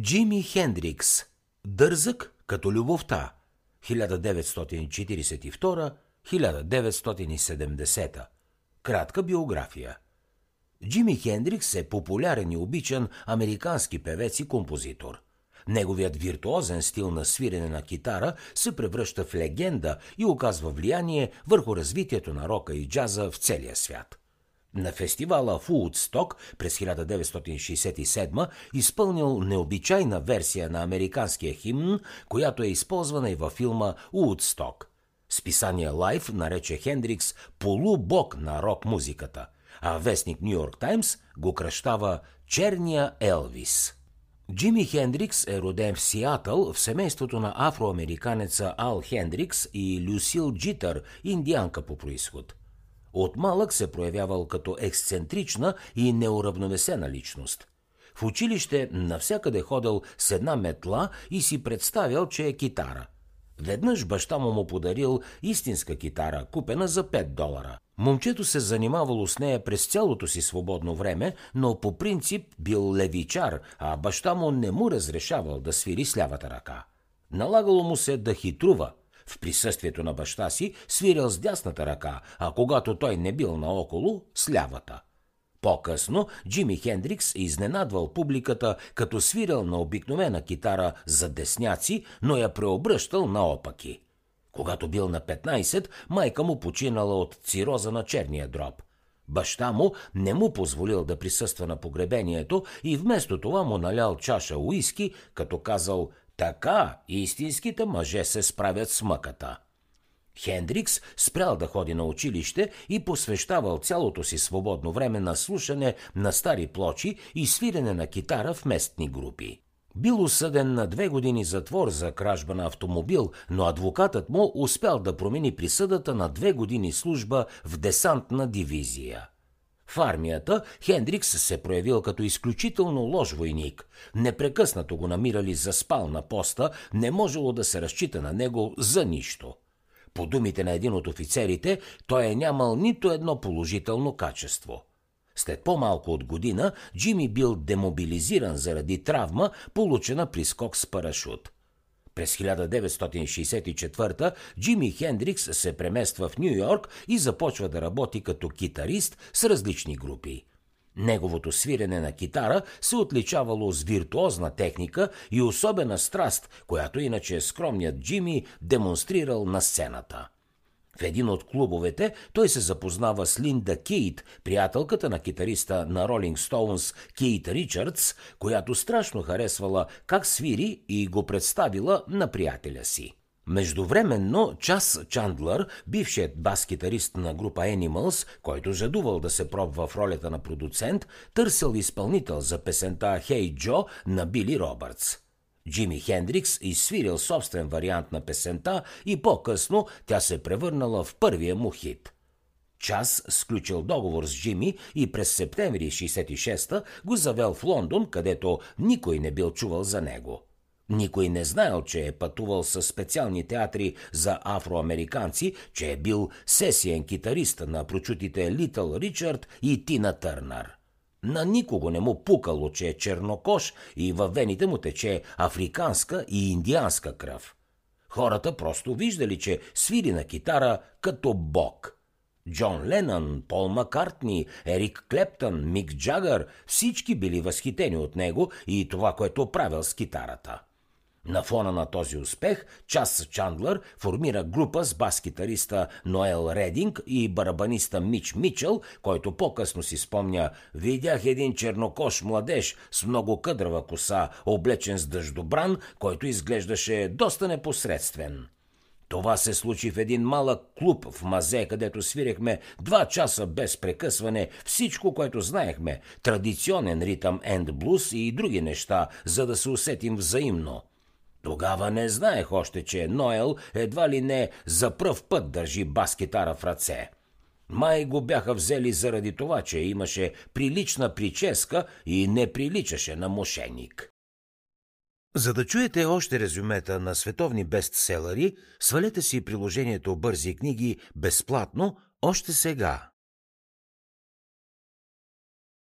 Джими Хендрикс Дързък като любовта. 1942-1970 Кратка биография. Джими Хендрикс е популярен и обичан американски певец и композитор. Неговият виртуозен стил на свирене на китара се превръща в легенда и оказва влияние върху развитието на рока и джаза в целия свят – на фестивала в Уудсток през 1967 изпълнил необичайна версия на американския химн, която е използвана и във филма Уудсток. Списание Life нарече Хендрикс полубог на рок-музиката, а вестник Нью Йорк Таймс го кръщава Черния Елвис. Джими Хендрикс е роден в Сиатъл в семейството на афроамериканеца Ал Хендрикс и Люсил Джитър, индианка по происход – от малък се проявявал като ексцентрична и неуравновесена личност. В училище навсякъде ходил с една метла и си представял, че е китара. Веднъж баща му му подарил истинска китара, купена за 5 долара. Момчето се занимавало с нея през цялото си свободно време, но по принцип бил левичар, а баща му не му разрешавал да свири с лявата ръка. Налагало му се да хитрува – в присъствието на баща си свирил с дясната ръка, а когато той не бил наоколо, с лявата. По-късно Джими Хендрикс е изненадвал публиката, като свирил на обикновена китара за десняци, но я преобръщал наопаки. Когато бил на 15, майка му починала от цироза на черния дроб. Баща му не му позволил да присъства на погребението и вместо това му налял чаша уиски, като казал така истинските мъже се справят с мъката. Хендрикс спрял да ходи на училище и посвещавал цялото си свободно време на слушане на стари плочи и свирене на китара в местни групи. Бил осъден на две години затвор за кражба на автомобил, но адвокатът му успял да промени присъдата на две години служба в десантна дивизия – в армията Хендрикс се проявил като изключително лош войник. Непрекъснато го намирали за спал на поста, не можело да се разчита на него за нищо. По думите на един от офицерите, той е нямал нито едно положително качество. След по-малко от година Джими бил демобилизиран заради травма, получена при скок с парашут – през 1964 Джими Хендрикс се премества в Нью Йорк и започва да работи като китарист с различни групи. Неговото свирене на китара се отличавало с виртуозна техника и особена страст, която иначе скромният Джими демонстрирал на сцената. В един от клубовете той се запознава с Линда Кейт, приятелката на китариста на Ролинг Стоунс Кейт Ричардс, която страшно харесвала как свири и го представила на приятеля си. Междувременно Час Чандлър, бившият бас-китарист на група Animals, който жадувал да се пробва в ролята на продуцент, търсил изпълнител за песента «Хей hey Джо» на Били Робъртс. Джими Хендрикс изсвирил собствен вариант на песента и по-късно тя се превърнала в първия му хит. Час сключил договор с Джими и през септември 66-та го завел в Лондон, където никой не бил чувал за него. Никой не знаел, че е пътувал със специални театри за афроамериканци, че е бил сесиен китарист на прочутите Литъл Ричард и Тина Търнар. На никого не му пукало, че е чернокош и във вените му тече африканска и индианска кръв. Хората просто виждали, че свири на китара като бог. Джон Ленън, Пол Маккартни, Ерик Клептън, Мик Джагър – всички били възхитени от него и това, което правил с китарата. На фона на този успех, Час Чандлър формира група с бас-китариста Ноел Рединг и барабаниста Мич Мичел, който по-късно си спомня «Видях един чернокош младеж с много къдрава коса, облечен с дъждобран, който изглеждаше доста непосредствен». Това се случи в един малък клуб в Мазе, където свирехме два часа без прекъсване всичко, което знаехме, традиционен ритъм енд блуз и други неща, за да се усетим взаимно – тогава не знаех още, че Ноел едва ли не за пръв път държи бас-китара в ръце. Май го бяха взели заради това, че имаше прилична прическа и не приличаше на мошеник. За да чуете още резюмета на световни бестселери, свалете си приложението Бързи книги безплатно още сега.